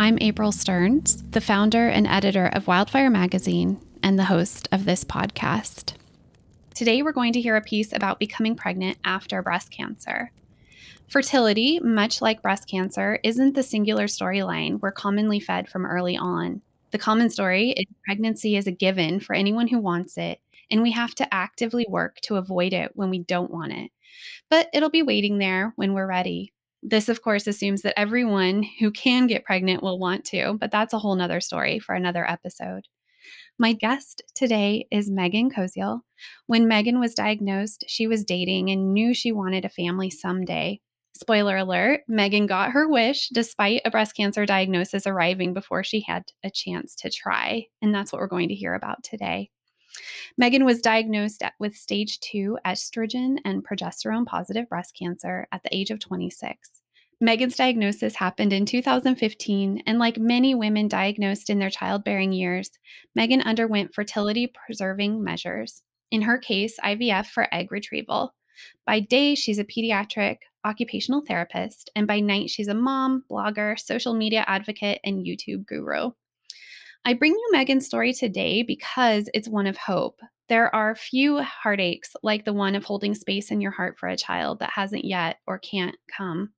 I'm April Stearns, the founder and editor of Wildfire Magazine and the host of this podcast. Today, we're going to hear a piece about becoming pregnant after breast cancer. Fertility, much like breast cancer, isn't the singular storyline we're commonly fed from early on. The common story is pregnancy is a given for anyone who wants it, and we have to actively work to avoid it when we don't want it. But it'll be waiting there when we're ready. This, of course, assumes that everyone who can get pregnant will want to, but that's a whole nother story for another episode. My guest today is Meghan Koziel. When Meghan was diagnosed, she was dating and knew she wanted a family someday. Spoiler alert, Meghan got her wish despite a breast cancer diagnosis arriving before she had a chance to try. And that's what we're going to hear about today. Meghan was diagnosed with stage two estrogen and progesterone positive breast cancer at the age of 26. Meghan's diagnosis happened in 2015, and like many women diagnosed in their childbearing years, Meghan underwent fertility preserving measures. In her case, IVF for egg retrieval. By day, she's a pediatric occupational therapist, and by night, she's a mom, blogger, social media advocate, and YouTube guru. I bring you Meghan's story today because it's one of hope. There are few heartaches like the one of holding space in your heart for a child that hasn't yet or can't come.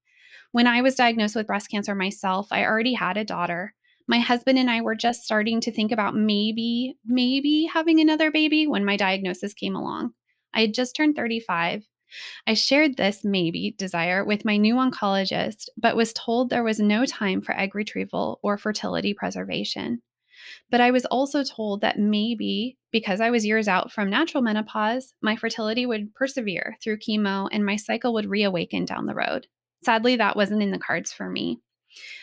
When I was diagnosed with breast cancer myself, I already had a daughter. My husband and I were just starting to think about maybe, maybe having another baby when my diagnosis came along. I had just turned 35. I shared this maybe desire with my new oncologist, but was told there was no time for egg retrieval or fertility preservation. But I was also told that maybe because I was years out from natural menopause, my fertility would persevere through chemo and my cycle would reawaken down the road. Sadly, that wasn't in the cards for me.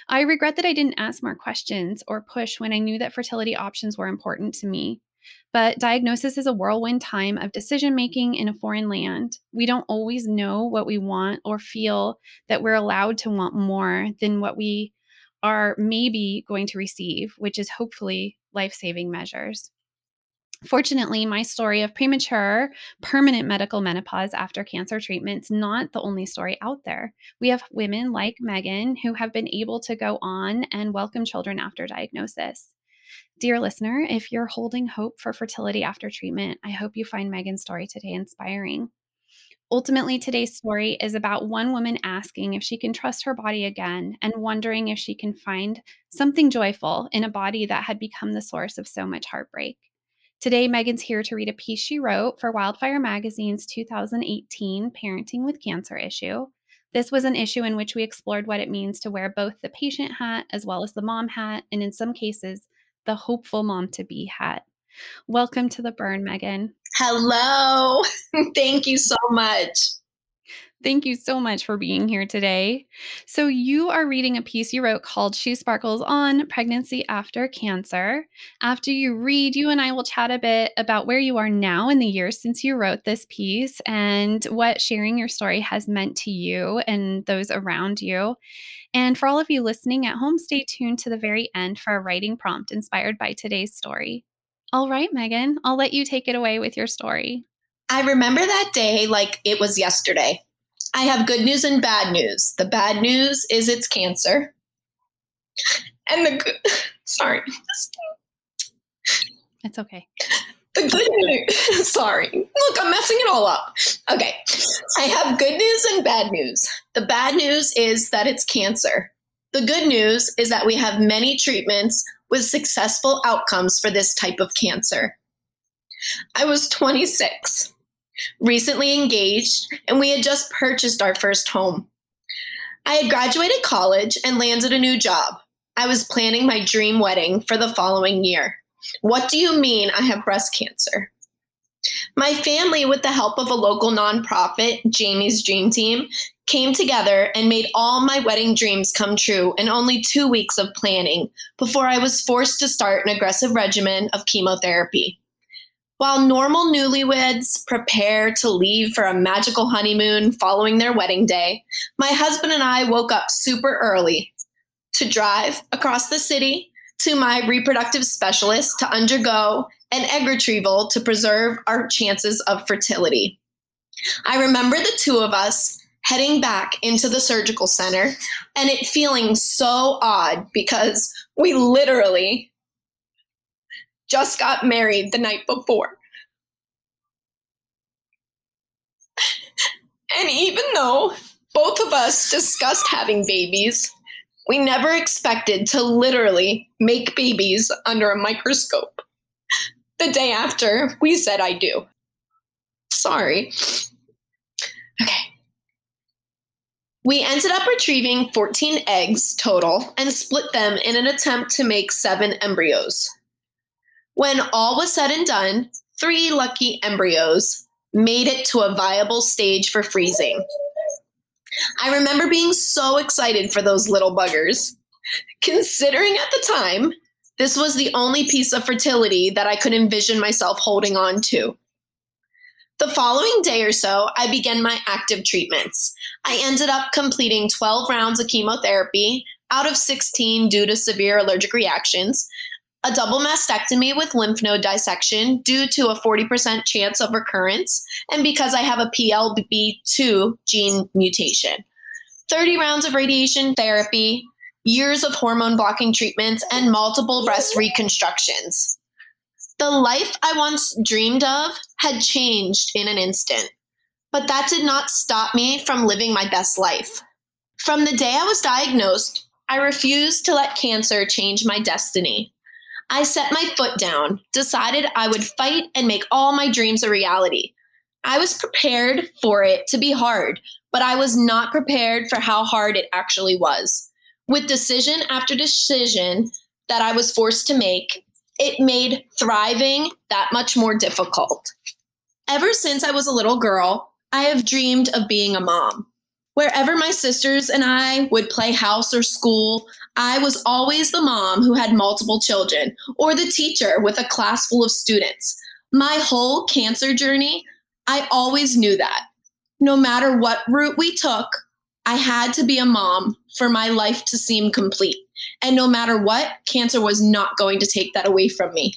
I regret that I didn't ask more questions or push when I knew that fertility options were important to me. But diagnosis is a whirlwind time of decision making in a foreign land. We don't always know what we want or feel that we're allowed to want more than what we are maybe going to receive, which is hopefully life saving measures. Fortunately, my story of premature, permanent medical menopause after cancer treatment is not the only story out there. We have women like Meghan who have been able to go on and welcome children after diagnosis. Dear listener, if you're holding hope for fertility after treatment, I hope you find Meghan's story today inspiring. Ultimately, today's mm-hmm. story is about one woman asking if she can trust her body again and wondering if she can find something joyful in a body that had become the source of so much heartbreak. Today, Meghan's here to read a piece she wrote for Wildfire Magazine's 2018 Parenting with Cancer issue. This was an issue in which we explored what it means to wear both the patient hat as well as the mom hat, and in some cases, the hopeful mom to be hat. Welcome to the burn, Meghan. Hello. Thank you so much. Thank you so much for being here today. So, you are reading a piece you wrote called She Sparkles on Pregnancy After Cancer. After you read, you and I will chat a bit about where you are now in the years since you wrote this piece and what sharing your story has meant to you and those around you. And for all of you listening at home, stay tuned to the very end for a writing prompt inspired by today's story. All right, Meghan, I'll let you take it away with your story. I remember that day like it was yesterday. I have good news and bad news. The bad news is it's cancer. And the good, sorry. It's okay. The good news, sorry. Look, I'm messing it all up. Okay. I have good news and bad news. The bad news is that it's cancer. The good news is that we have many treatments with successful outcomes for this type of cancer. I was 26, recently engaged, and we had just purchased our first home. I had graduated college and landed a new job. I was planning my dream wedding for the following year. What do you mean I have breast cancer? My family, with the help of a local nonprofit, Jamie's Dream Team, came together and made all my wedding dreams come true in only two weeks of planning before I was forced to start an aggressive regimen of chemotherapy. While normal newlyweds prepare to leave for a magical honeymoon following their wedding day, my husband and I woke up super early to drive across the city to my reproductive specialist to undergo an egg retrieval to preserve our chances of fertility. I remember the two of us heading back into the surgical center and it feeling so odd because we literally just got married the night before. And even though both of us discussed having babies, we never expected to literally make babies under a microscope. The day after, we said I do. Sorry. Okay. We ended up retrieving 14 eggs total and split them in an attempt to make seven embryos. When all was said and done, three lucky embryos made it to a viable stage for freezing. I remember being so excited for those little buggers. Considering at the time, this was the only piece of fertility that I could envision myself holding on to. The following day or so, I began my active treatments. I ended up completing 12 rounds of chemotherapy out of 16 due to severe allergic reactions, a double mastectomy with lymph node dissection due to a 40% chance of recurrence, and because I have a PALB2 gene mutation. 30 rounds of radiation therapy, years of hormone blocking treatments, and multiple breast reconstructions. The life I once dreamed of had changed in an instant, but that did not stop me from living my best life. From the day I was diagnosed, I refused to let cancer change my destiny. I set my foot down, decided I would fight and make all my dreams a reality. I was prepared for it to be hard, but I was not prepared for how hard it actually was. With decision after decision that I was forced to make, it made thriving that much more difficult. Ever since I was a little girl, I have dreamed of being a mom. Wherever my sisters and I would play house or school, I was always the mom who had multiple children or the teacher with a class full of students. My whole cancer journey, I always knew that. No matter what route we took, I had to be a mom for my life to seem complete. And no matter what, cancer was not going to take that away from me.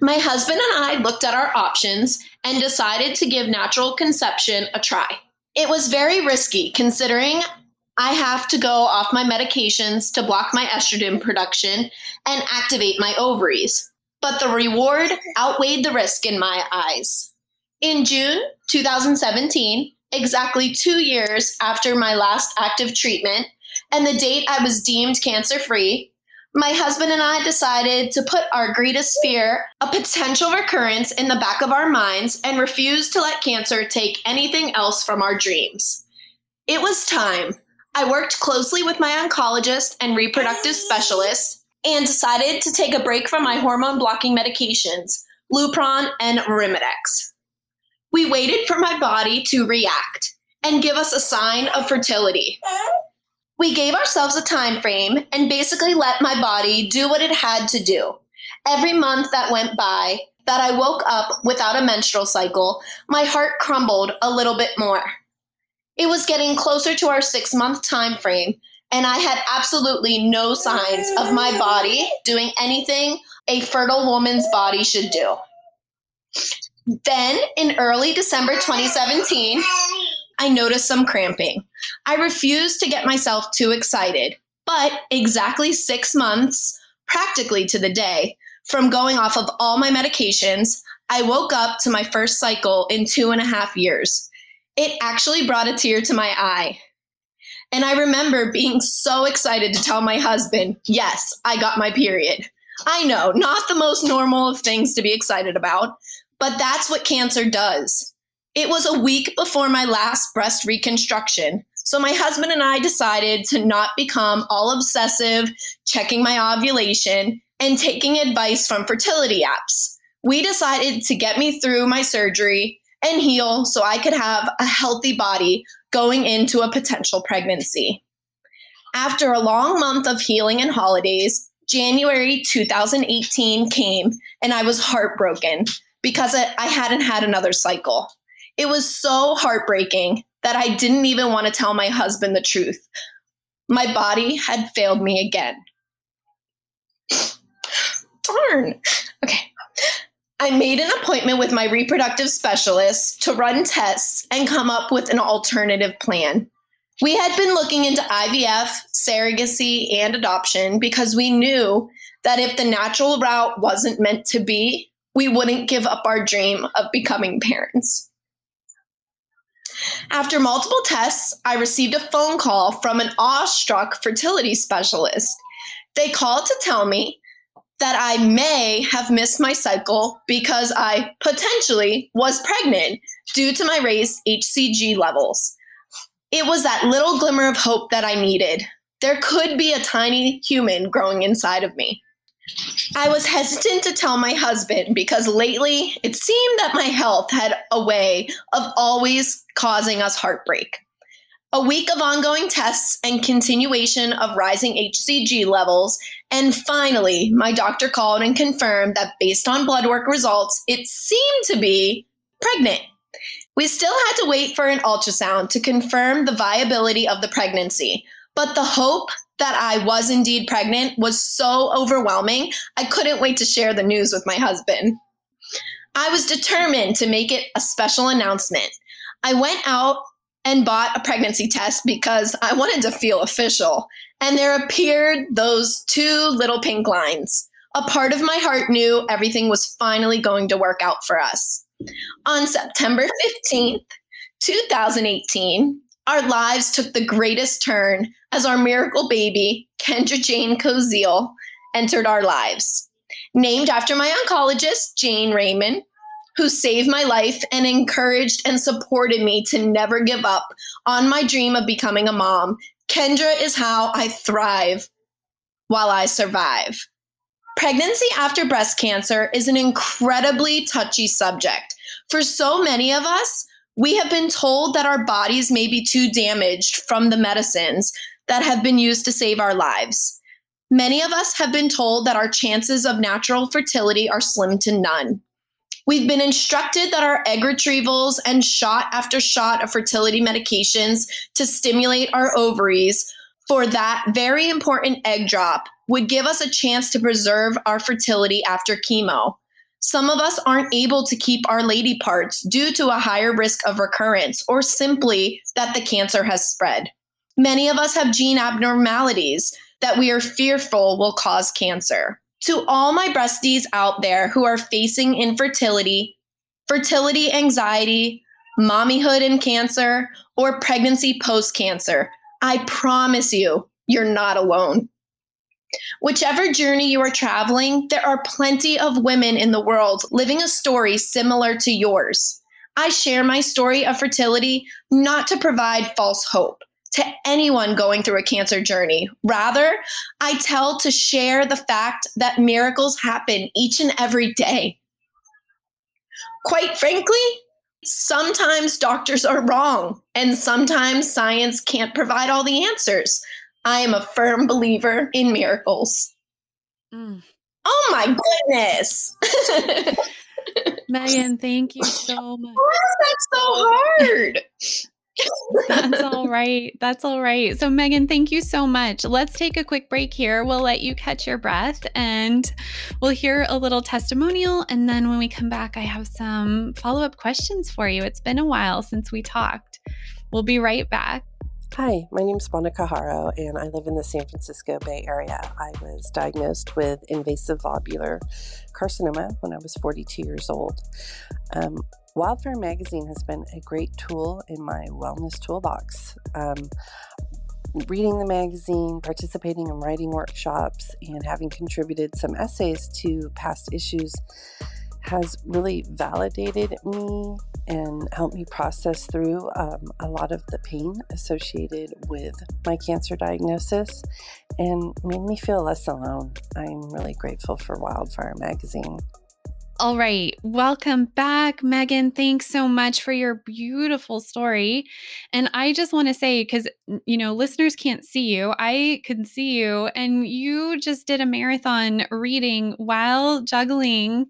My husband and I looked at our options and decided to give natural conception a try. It was very risky considering I have to go off my medications to block my estrogen production and activate my ovaries. But the reward outweighed the risk in my eyes. In June 2017, exactly two years after my last active treatment, and the date I was deemed cancer free, my husband and I decided to put our greatest fear, a potential recurrence, in the back of our minds and refuse to let cancer take anything else from our dreams. It was time. I worked closely with my oncologist and reproductive specialist and decided to take a break from my hormone blocking medications, Lupron and Arimidex. We waited for my body to react and give us a sign of fertility. We gave ourselves a time frame and basically let my body do what it had to do. Every month that went by, that I woke up without a menstrual cycle, my heart crumbled a little bit more. It was getting closer to our six month time frame, and I had absolutely no signs of my body doing anything a fertile woman's body should do. Then, in early December 2017, I noticed some cramping. I refused to get myself too excited, but exactly six months, practically to the day, from going off of all my medications, I woke up to my first cycle in two and a half years. It actually brought a tear to my eye. And I remember being so excited to tell my husband, yes, I got my period. I know, not the most normal of things to be excited about, but that's what cancer does. It was a week before my last breast reconstruction. So my husband and I decided to not become all obsessive, checking my ovulation, and taking advice from fertility apps. We decided to get me through my surgery and heal so I could have a healthy body going into a potential pregnancy. After a long month of healing and holidays, January 2018 came and I was heartbroken because I hadn't had another cycle. It was so heartbreaking that I didn't even want to tell my husband the truth. My body had failed me again. Darn. Okay. I made an appointment with my reproductive specialist to run tests and come up with an alternative plan. We had been looking into IVF, surrogacy, and adoption because we knew that if the natural route wasn't meant to be, we wouldn't give up our dream of becoming parents. After multiple tests, I received a phone call from an awestruck fertility specialist. They called to tell me that I may have missed my cycle because I potentially was pregnant due to my raised HCG levels. It was that little glimmer of hope that I needed. There could be a tiny human growing inside of me. I was hesitant to tell my husband because lately it seemed that my health had a way of always causing us heartbreak. A week of ongoing tests and continuation of rising HCG levels, and finally, my doctor called and confirmed that based on blood work results, it seemed to be pregnant. We still had to wait for an ultrasound to confirm the viability of the pregnancy, but the hope that I was indeed pregnant was so overwhelming, I couldn't wait to share the news with my husband. I was determined to make it a special announcement. I went out and bought a pregnancy test because I wanted to feel official. And there appeared those two little pink lines. A part of my heart knew everything was finally going to work out for us. On September 15th, 2018, our lives took the greatest turn as our miracle baby, Kendra Jane Koziel, entered our lives. Named after my oncologist, Jane Raymond, who saved my life and encouraged and supported me to never give up on my dream of becoming a mom, Kendra is how I thrive while I survive. Pregnancy after breast cancer is an incredibly touchy subject. For so many of us, we have been told that our bodies may be too damaged from the medicines that have been used to save our lives. Many of us have been told that our chances of natural fertility are slim to none. We've been instructed that our egg retrievals and shot after shot of fertility medications to stimulate our ovaries for that very important egg drop would give us a chance to preserve our fertility after chemo. Some of us aren't able to keep our lady parts due to a higher risk of recurrence or simply that the cancer has spread. Many of us have gene abnormalities that we are fearful will cause cancer. To all my breasties out there who are facing infertility, fertility anxiety, mommyhood and cancer, or pregnancy post cancer, I promise you, you're not alone. Whichever journey you are traveling, there are plenty of women in the world living a story similar to yours. I share my story of fertility not to provide false hope, to anyone going through a cancer journey. Rather, I tell to share the fact that miracles happen each and every day. Quite frankly, sometimes doctors are wrong, and sometimes science can't provide all the answers. I am a firm believer in miracles. Mm. Oh my goodness. Meghan, thank you so much. Why is that so hard? That's all right. That's all right. So, Meghan, thank you so much. Let's take a quick break here. We'll let you catch your breath and we'll hear a little testimonial. And then when we come back, I have some follow up questions for you. It's been a while since we talked. We'll be right back. Hi, my name is Monica Haro, and I live in the San Francisco Bay Area. I was diagnosed with invasive lobular carcinoma when I was 42 years old. Um, Wildfire Magazine has been a great tool in my wellness toolbox. Um, reading the magazine, participating in writing workshops, and having contributed some essays to past issues has really validated me and helped me process through um, a lot of the pain associated with my cancer diagnosis and made me feel less alone. I'm really grateful for Wildfire Magazine. All right. Welcome back, Meghan. Thanks so much for your beautiful story. And I just want to say, because, you know, listeners can't see you, I can see you, and you just did a marathon reading while juggling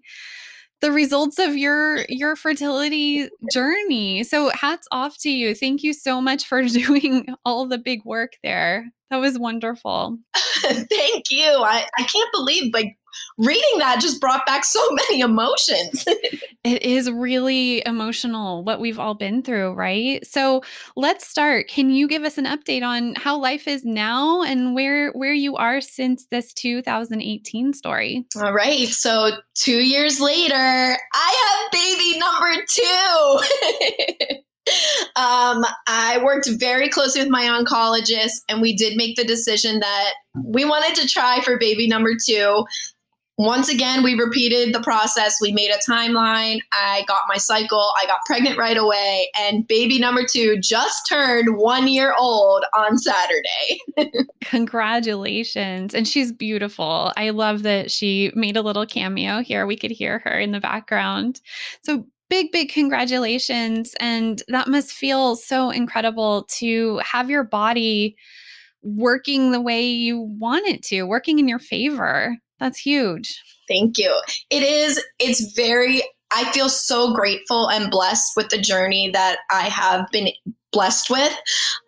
the results of your your fertility journey. So hats off to you. Thank you so much for doing all the big work there. That was wonderful. Thank you. I, I can't believe like reading that just brought back so many emotions. it is really emotional what we've all been through, right? So let's start. Can you give us an update on how life is now and where where you are since this 2018 story? All right. So 2 years later, I have baby number 2. um, I worked very closely with my oncologist, and we did make the decision that we wanted to try for baby number two once again, we repeated the process. We made a timeline. I got my cycle. I got pregnant right away. And baby number two just turned one year old on Saturday. Congratulations. And she's beautiful. I love that she made a little cameo here. We could hear her in the background. So, big, big congratulations. And that must feel so incredible to have your body working the way you want it to, working in your favor. That's huge. Thank you. It is, it's very, I feel so grateful and blessed with the journey that I have been blessed with.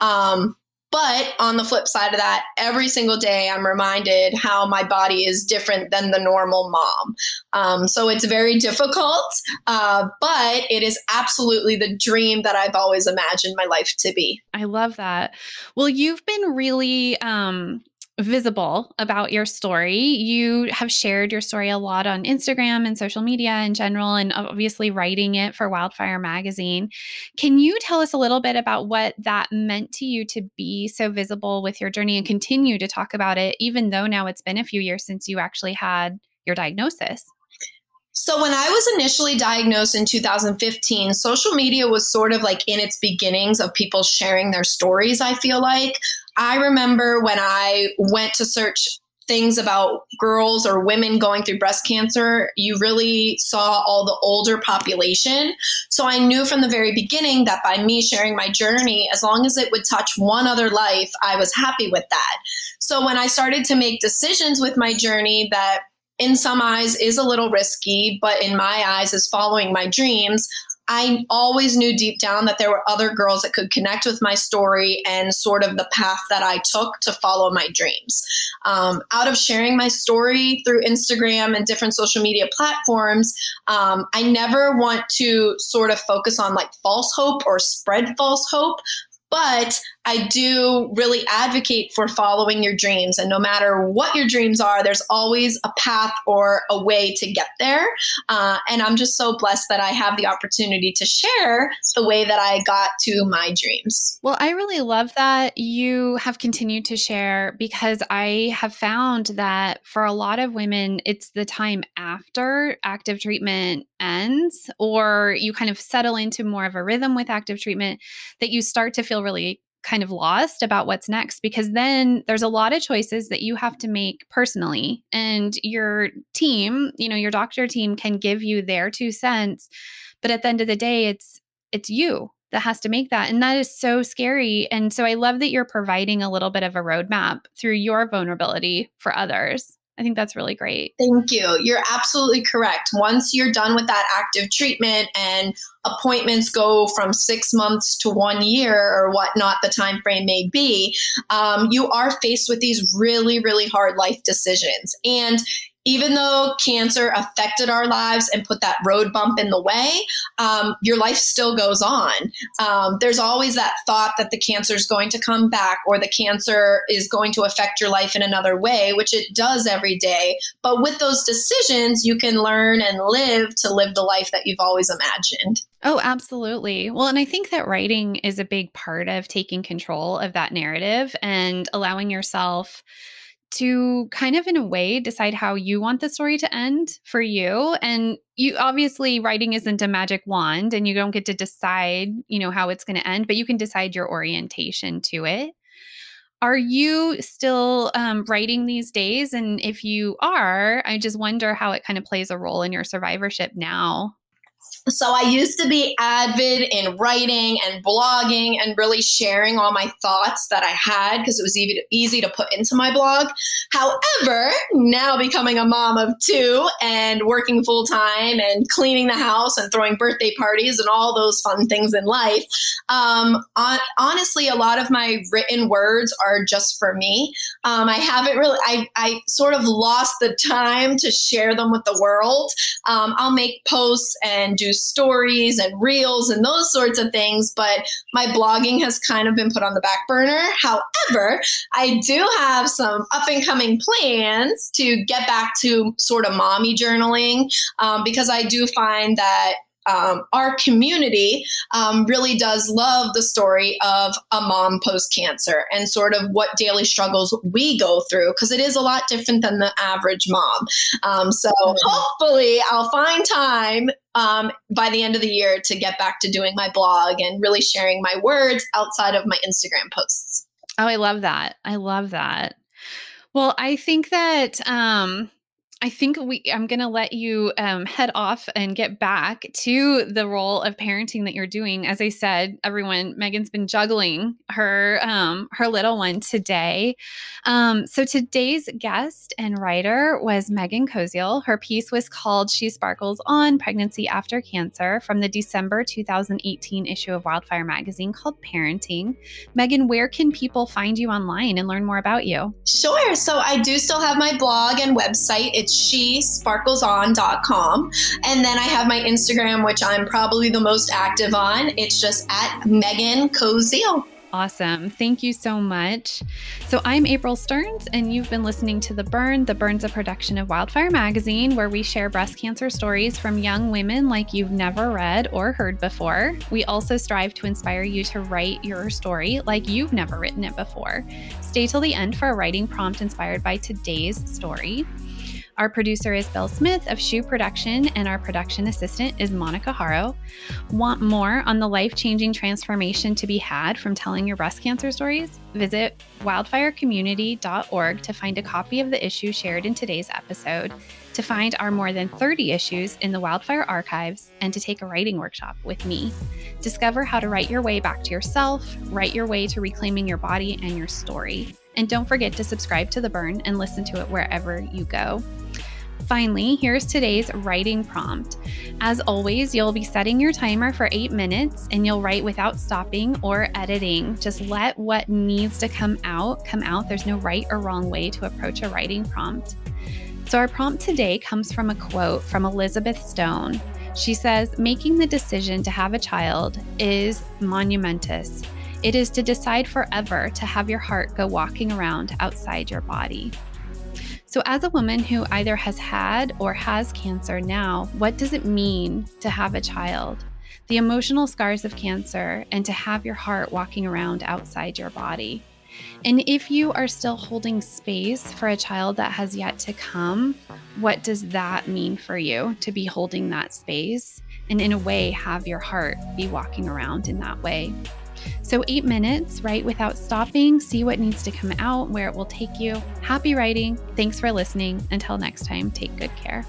Um, but on the flip side of that, every single day I'm reminded how my body is different than the normal mom. Um, so it's very difficult, uh, but it is absolutely the dream that I've always imagined my life to be. I love that. Well, you've been really um, visible about your story. You have shared your story a lot on Instagram and social media in general, and obviously writing it for Wildfire Magazine. Can you tell us a little bit about what that meant to you to be so visible with your journey and continue to talk about it, even though now it's been a few years since you actually had your diagnosis? So, when I was initially diagnosed in 2015, social media was sort of like in its beginnings of people sharing their stories, I feel like. I remember when I went to search things about girls or women going through breast cancer, you really saw all the older population. So I knew from the very beginning that by me sharing my journey, as long as it would touch one other life, I was happy with that. So when I started to make decisions with my journey that in some eyes is a little risky, but in my eyes is following my dreams, I always knew deep down that there were other girls that could connect with my story and sort of the path that I took to follow my dreams. Um, out of sharing my story through Instagram and different social media platforms, um, I never want to sort of focus on like false hope or spread false hope. But I do really advocate for following your dreams. And no matter what your dreams are, there's always a path or a way to get there. Uh, and I'm just so blessed that I have the opportunity to share the way that I got to my dreams. Well, I really love that you have continued to share because I have found that for a lot of women, it's the time after active treatment ends or you kind of settle into more of a rhythm with active treatment that you start to feel really kind of lost about what's next because then there's a lot of choices that you have to make personally and your team you know your doctor team can give you their two cents but at the end of the day it's it's you that has to make that and that is so scary and so i love that you're providing a little bit of a roadmap through your vulnerability for others I think that's really great. Thank you. You're absolutely correct. Once you're done with that active treatment and appointments go from six months to one year or whatnot the time frame may be, um, you are faced with these really, really hard life decisions. And even though cancer affected our lives and put that road bump in the way, um, your life still goes on. Um, there's always that thought that the cancer is going to come back or the cancer is going to affect your life in another way, which it does every day. But with those decisions, you can learn and live to live the life that you've always imagined. Oh, absolutely. Well, and I think that writing is a big part of taking control of that narrative and allowing yourself to kind of in a way decide how you want the story to end for you and you obviously writing isn't a magic wand and you don't get to decide you know how it's going to end but you can decide your orientation to it. Are you still um, writing these days? And if you are i just wonder how it kind of plays a role in your survivorship now so I used to be avid in writing and blogging and really sharing all my thoughts that I had because it was easy to, easy to put into my blog. However, now becoming a mom of two and working full time and cleaning the house and throwing birthday parties and all those fun things in life, um, on, honestly, a lot of my written words are just for me. Um, I haven't really, I, I sort of lost the time to share them with the world. Um, I'll make posts and do stories and reels and those sorts of things, but my blogging has kind of been put on the back burner. However, I do have some up and coming plans to get back to sort of mommy journaling um, because I do find that um, our community um, really does love the story of a mom post cancer and sort of what daily struggles we go through because it is a lot different than the average mom. Um, so mm-hmm. hopefully, I'll find time um, by the end of the year to get back to doing my blog and really sharing my words outside of my Instagram posts. Oh, I love that. I love that. Well, I think that um, I think we I'm going to let you um, head off and get back to the role of parenting that you're doing. As I said, everyone, Meghan's been juggling her um, her little one today. Um, so today's guest and writer was Meghan Koziel. Her piece was called "She Sparkles On: Pregnancy After Cancer" from the December 2018 issue of Wildfire magazine called "Parenting." Meghan, where can people find you online and learn more about you? Sure. So I do still have my blog and website. It's she sparkleson.com. And then I have my Instagram, which I'm probably the most active on. It's just at Meghan Koziel. Awesome. Thank you so much. So, I'm April Stearns, and you've been listening to The Burn. The Burn's a production of Wildfire Magazine, where we share breast cancer stories from young women like you've never read or heard before. We also strive to inspire you to write your story like you've never written it before. Stay till the end for a writing prompt inspired by today's story. Our producer is Bill Smith of Shoe Production, and our production assistant is Monica Haro. Want more on the life changing transformation to be had from telling your breast cancer stories? Visit wildfirecommunity.org to find a copy of the issue shared in today's episode, to find our more than 30 issues in the Wildfire archives, and to take a writing workshop with me. Discover how to write your way back to yourself, write your way to reclaiming your body and your story. And don't forget to subscribe to The Burn and listen to it wherever you go. Finally, here's today's writing prompt. As always, you'll be setting your timer for eight minutes and you'll write without stopping or editing. Just let what needs to come out come out. There's no right or wrong way to approach a writing prompt. So, our prompt today comes from a quote from Elizabeth Stone. She says, Making the decision to have a child is monumentous. It is to decide forever to have your heart go walking around outside your body. So, as a woman who either has had or has cancer now, what does it mean to have a child? The emotional scars of cancer and to have your heart walking around outside your body. And if you are still holding space for a child that has yet to come, what does that mean for you to be holding that space and, in a way, have your heart be walking around in that way? So, eight minutes, write without stopping, see what needs to come out, where it will take you. Happy writing. Thanks for listening. Until next time, take good care.